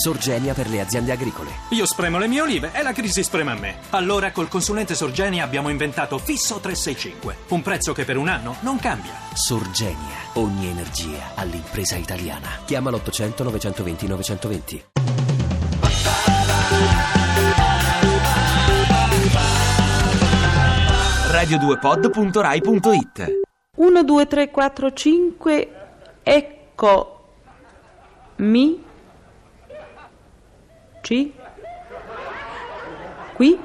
Sorgenia per le aziende agricole. Io spremo le mie olive e la crisi sprema me. Allora col consulente Sorgenia abbiamo inventato Fisso 365, un prezzo che per un anno non cambia. Sorgenia, ogni energia all'impresa italiana. Chiama l'800 920 920. radio2pod.rai.it 1, 2, 3, 4, 5, ecco mi ci qui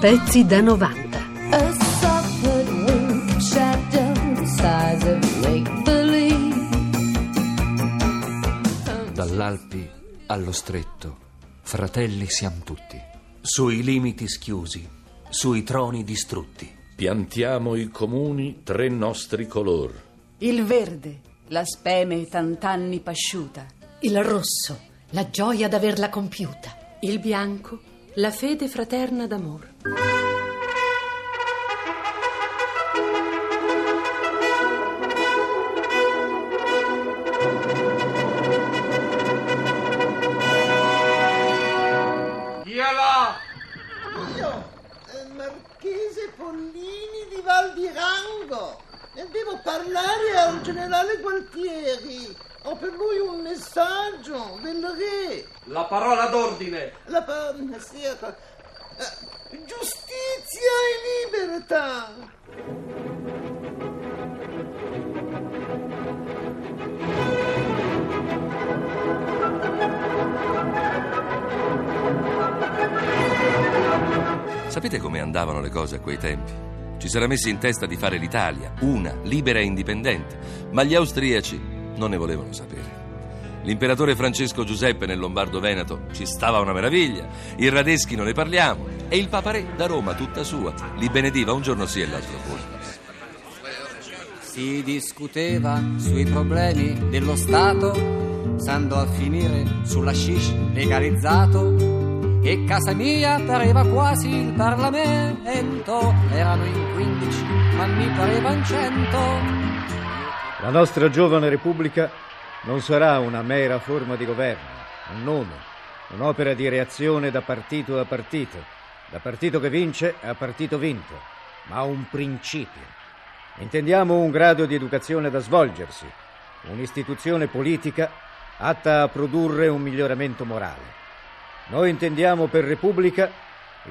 Pezzi da 90. A soft wink shadow the size of make believe. Dall'Alpi allo stretto, fratelli siamo tutti. Sui limiti schiusi, sui troni distrutti. Piantiamo i comuni tre nostri color. Il verde, la speme tant'anni pasciuta. Il rosso, la gioia d'averla compiuta. Il bianco, la fede fraterna d'amor. Eh, Marchese Pollini di Val di Rango. E devo parlare al generale Gualtieri. Ho per lui un messaggio del re. La parola d'ordine. La pa- sì. Eh, giustizia e libertà. Sapete come andavano le cose a quei tempi? Ci si messi in testa di fare l'Italia, una, libera e indipendente, ma gli austriaci non ne volevano sapere. L'imperatore Francesco Giuseppe nel Lombardo-Veneto ci stava una meraviglia, i Radeschi non ne parliamo, e il Papa Re da Roma tutta sua li benediva un giorno sì e l'altro pure. Si discuteva sui problemi dello Stato, stando a finire sulla shish legalizzato. E casa mia pareva quasi il Parlamento. Erano in 15, ma mi pareva in 100. La nostra giovane Repubblica non sarà una mera forma di governo, un nome, un'opera di reazione da partito a partito, da partito che vince a partito vinto, ma un principio. Intendiamo un grado di educazione da svolgersi, un'istituzione politica atta a produrre un miglioramento morale. Noi intendiamo per Repubblica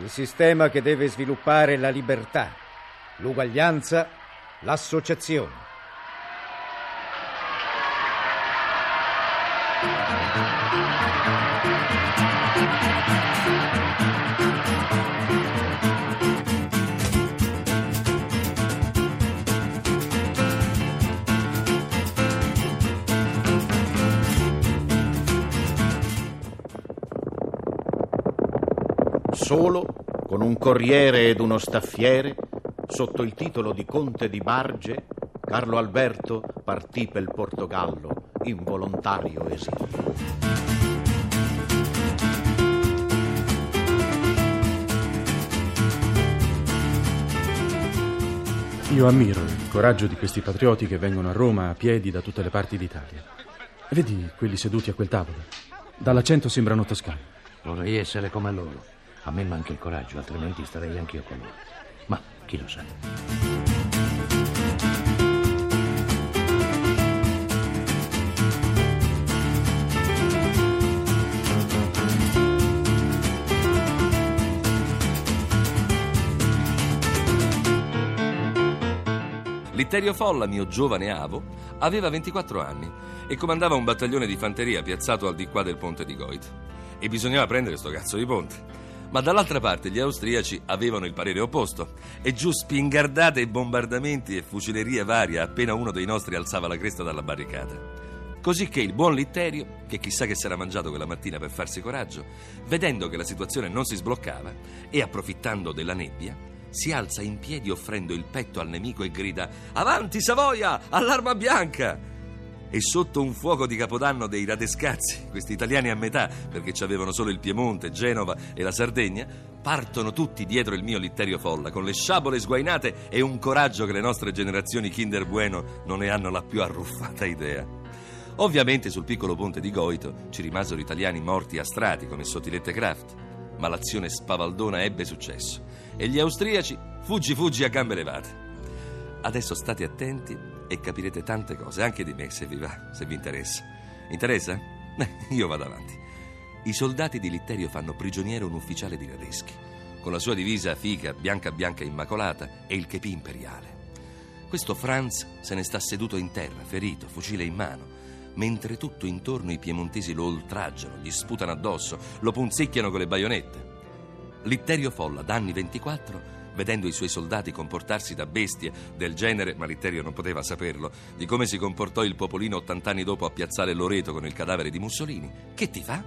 il sistema che deve sviluppare la libertà, l'uguaglianza, l'associazione. Solo, con un corriere ed uno staffiere, sotto il titolo di Conte di Barge, Carlo Alberto partì per il Portogallo in volontario esilio. Io ammiro il coraggio di questi patrioti che vengono a Roma a piedi da tutte le parti d'Italia. Vedi quelli seduti a quel tavolo? Dall'accento sembrano toscani. Vorrei essere come loro. A me manca il coraggio, altrimenti starei anch'io con loro. Ma chi lo sa? Litterio Folla, mio giovane avo, aveva 24 anni e comandava un battaglione di fanteria piazzato al di qua del ponte di Goit. E bisognava prendere sto cazzo di ponte. Ma dall'altra parte gli austriaci avevano il parere opposto e giù spingardate e bombardamenti e fucilerie varie appena uno dei nostri alzava la cresta dalla barricata. Così che il buon Litterio, che chissà che s'era mangiato quella mattina per farsi coraggio, vedendo che la situazione non si sbloccava e approfittando della nebbia, si alza in piedi offrendo il petto al nemico e grida Avanti Savoia, all'arma bianca! E sotto un fuoco di capodanno dei radescazzi, questi italiani a metà, perché ci avevano solo il Piemonte, Genova e la Sardegna, partono tutti dietro il mio Litterio Folla, con le sciabole sguainate e un coraggio che le nostre generazioni Kinder Bueno non ne hanno la più arruffata idea. Ovviamente sul piccolo ponte di Goito ci rimasero italiani morti a strati come Sottilette Kraft, ma l'azione spavaldona ebbe successo e gli austriaci fuggi fuggi a gambe levate. Adesso state attenti e capirete tante cose, anche di me, se vi va, se vi interessa. Interessa? Beh, io vado avanti. I soldati di Litterio fanno prigioniero un ufficiale di Radeschi, con la sua divisa fica, bianca bianca immacolata e il chepì imperiale. Questo Franz se ne sta seduto in terra, ferito, fucile in mano, mentre tutto intorno i piemontesi lo oltraggiano, gli sputano addosso, lo punzecchiano con le baionette. Litterio Folla, d'anni 24, vedendo i suoi soldati comportarsi da bestie del genere, ma Litterio non poteva saperlo, di come si comportò il popolino 80 anni dopo a piazzale Loreto con il cadavere di Mussolini, che ti fa?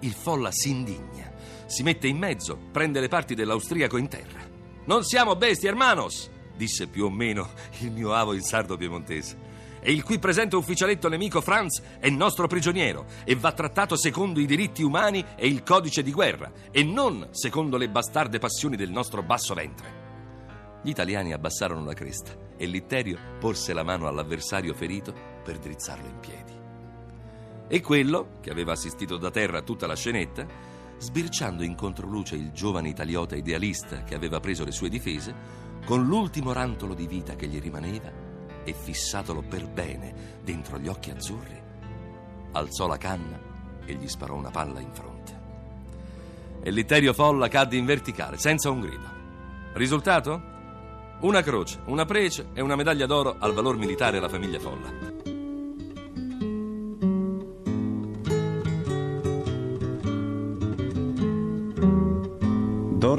Il Folla si indigna, si mette in mezzo, prende le parti dell'austriaco in terra. Non siamo bestie, hermanos! disse più o meno il mio avo in sardo piemontese e il qui presente ufficialetto nemico Franz è nostro prigioniero e va trattato secondo i diritti umani e il codice di guerra e non secondo le bastarde passioni del nostro basso ventre. Gli italiani abbassarono la cresta e Litterio porse la mano all'avversario ferito per drizzarlo in piedi. E quello, che aveva assistito da terra a tutta la scenetta, sbirciando in controluce il giovane italiota idealista che aveva preso le sue difese, con l'ultimo rantolo di vita che gli rimaneva e fissatolo per bene dentro gli occhi azzurri, alzò la canna e gli sparò una palla in fronte. E Litterio Folla cadde in verticale, senza un grido. Risultato? Una croce, una prece e una medaglia d'oro al valor militare alla famiglia Folla.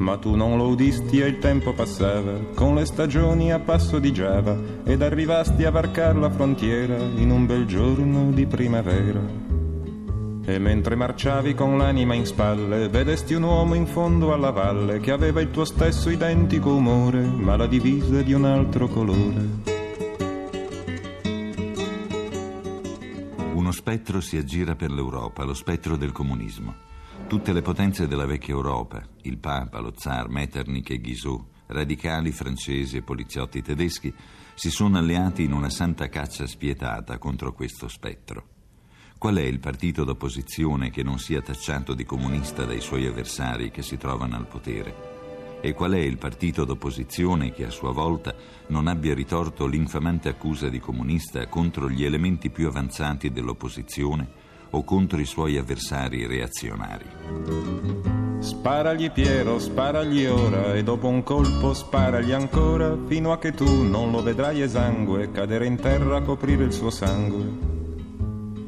Ma tu non lo udisti e il tempo passava, con le stagioni a passo di Giava, ed arrivasti a varcar la frontiera in un bel giorno di primavera. E mentre marciavi con l'anima in spalle, vedesti un uomo in fondo alla valle che aveva il tuo stesso identico umore, ma la divisa di un altro colore. Uno spettro si aggira per l'Europa, lo spettro del comunismo. Tutte le potenze della vecchia Europa, il Papa, lo Zar, Metternich e Guizot, radicali francesi e poliziotti tedeschi, si sono alleati in una santa caccia spietata contro questo spettro. Qual è il partito d'opposizione che non sia tacciato di comunista dai suoi avversari che si trovano al potere? E qual è il partito d'opposizione che a sua volta non abbia ritorto l'infamante accusa di comunista contro gli elementi più avanzati dell'opposizione o contro i suoi avversari reazionari. Sparagli Piero, sparagli ora e dopo un colpo sparagli ancora fino a che tu non lo vedrai esangue cadere in terra a coprire il suo sangue.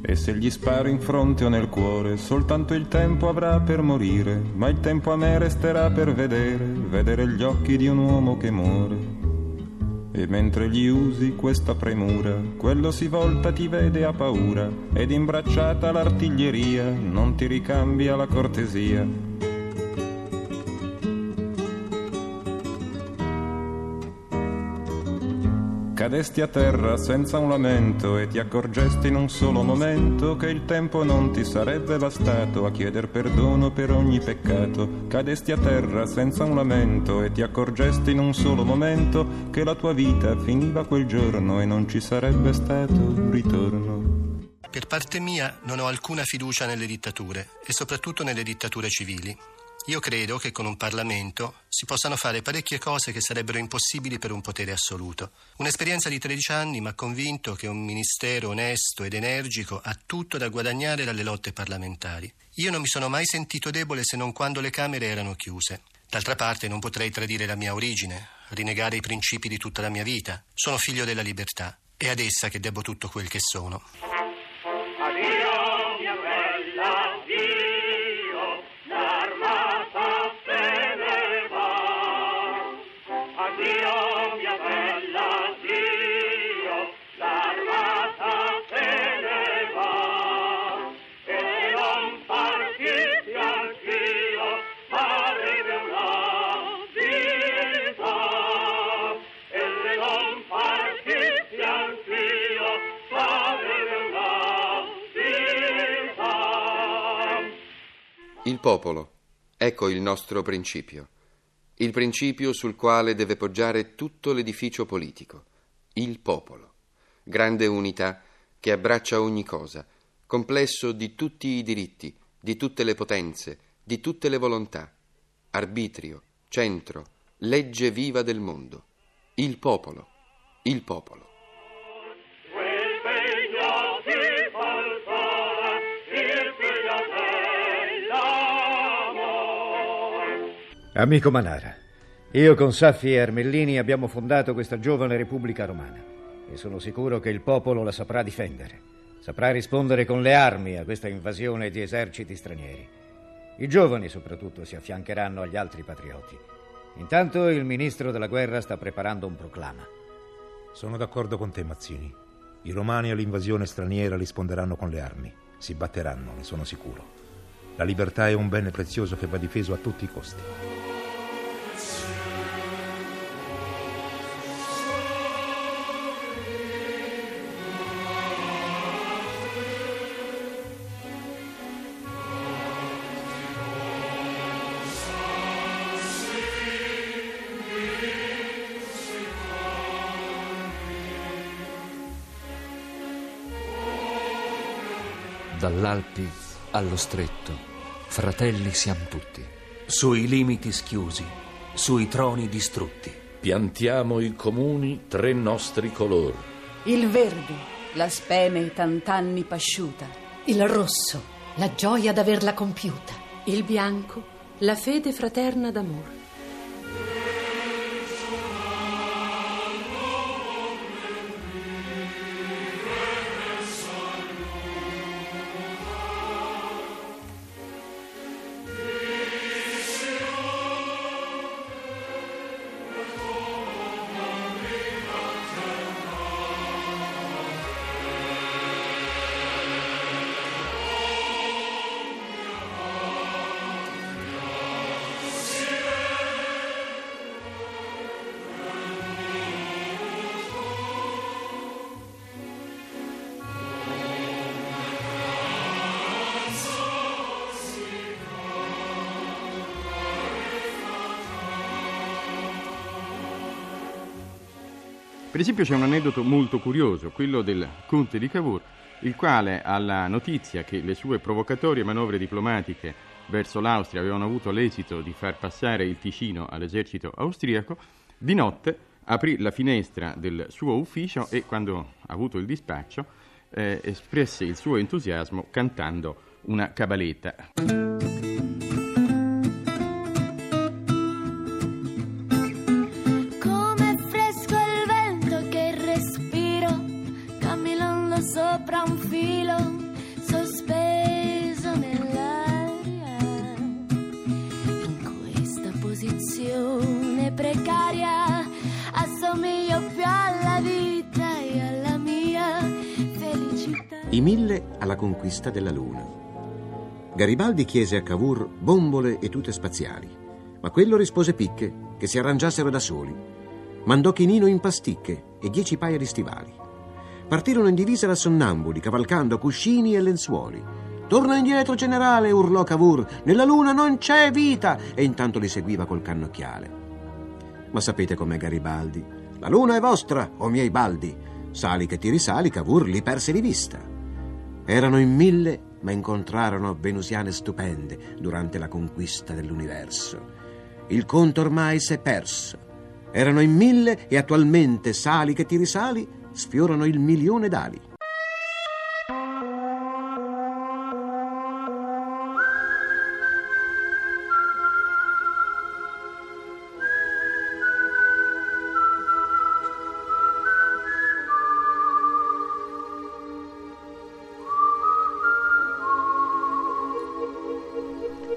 E se gli sparo in fronte o nel cuore, soltanto il tempo avrà per morire, ma il tempo a me resterà per vedere, vedere gli occhi di un uomo che muore. E mentre gli usi questa premura, quello si volta ti vede a paura, ed imbracciata l'artiglieria non ti ricambia la cortesia Cadesti a terra senza un lamento e ti accorgesti in un solo momento che il tempo non ti sarebbe bastato a chieder perdono per ogni peccato. Cadesti a terra senza un lamento e ti accorgesti in un solo momento che la tua vita finiva quel giorno e non ci sarebbe stato ritorno. Per parte mia non ho alcuna fiducia nelle dittature e soprattutto nelle dittature civili. Io credo che con un Parlamento si possano fare parecchie cose che sarebbero impossibili per un potere assoluto. Un'esperienza di 13 anni mi ha convinto che un ministero onesto ed energico ha tutto da guadagnare dalle lotte parlamentari. Io non mi sono mai sentito debole se non quando le Camere erano chiuse. D'altra parte non potrei tradire la mia origine, rinnegare i principi di tutta la mia vita. Sono figlio della libertà. È ad essa che debbo tutto quel che sono. Il popolo, ecco il nostro principio, il principio sul quale deve poggiare tutto l'edificio politico, il popolo, grande unità che abbraccia ogni cosa, complesso di tutti i diritti, di tutte le potenze, di tutte le volontà, arbitrio, centro, legge viva del mondo, il popolo, il popolo. Amico Manara, io con Saffi e Armellini abbiamo fondato questa giovane Repubblica Romana e sono sicuro che il popolo la saprà difendere. Saprà rispondere con le armi a questa invasione di eserciti stranieri. I giovani soprattutto si affiancheranno agli altri patrioti. Intanto il ministro della guerra sta preparando un proclama. Sono d'accordo con te, Mazzini. I romani all'invasione straniera risponderanno con le armi. Si batteranno, ne sono sicuro. La libertà è un bene prezioso che va difeso a tutti i costi. Dall'Alpi allo stretto, fratelli siamo tutti, sui limiti schiusi, sui troni distrutti. Piantiamo i comuni tre nostri colori. Il verde, la speme tant'anni pasciuta. Il rosso, la gioia d'averla compiuta. Il bianco, la fede fraterna d'amore. Per esempio c'è un aneddoto molto curioso, quello del conte di Cavour, il quale alla notizia che le sue provocatorie manovre diplomatiche verso l'Austria avevano avuto l'esito di far passare il Ticino all'esercito austriaco, di notte aprì la finestra del suo ufficio e quando ha avuto il dispaccio eh, espresse il suo entusiasmo cantando una cabaletta. Posizione precaria, assomiglio più alla vita e alla mia felicità. I mille alla conquista della Luna. Garibaldi chiese a Cavour bombole e tute spaziali, ma quello rispose picche che si arrangiassero da soli. Mandò Chinino in pasticche e dieci paia di stivali. Partirono in divisa da sonnambuli, cavalcando cuscini e lenzuoli. Torna indietro, generale, urlò Cavour. Nella luna non c'è vita! E intanto li seguiva col cannocchiale. Ma sapete com'è Garibaldi? La luna è vostra, o miei baldi. Sali che ti risali, Cavour li perse di vista. Erano in mille ma incontrarono venusiane stupende durante la conquista dell'universo. Il conto ormai si è perso. Erano in mille e attualmente sali che ti risali sfiorano il milione d'ali.